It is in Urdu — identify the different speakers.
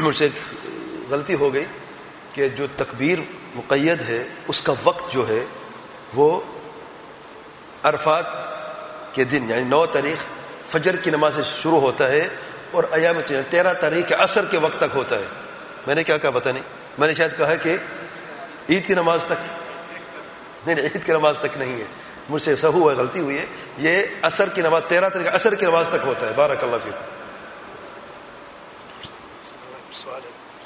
Speaker 1: مجھ سے ایک غلطی ہو گئی کہ جو تکبیر مقید ہے، اس کا وقت جو ہے، وہ عرفات کے دن یعنی نو تاریخ فجر کی نماز سے شروع ہوتا ہے اور ایام تیرہ تاریخ عصر کے وقت تک ہوتا ہے۔ میں نے کیا کہا پتہ نہیں۔ میں نے شاید کہا کہ عید کی نماز تک۔ نہیں نہیں، عید کی نماز تک نہیں ہے۔ مجھ سے سہو ہے، غلطی ہوئی ہے۔ یہ عصر کی نماز، تیرہ تاریخ عصر کی نماز تک ہوتا ہے۔ بارک اللہ فیق excited.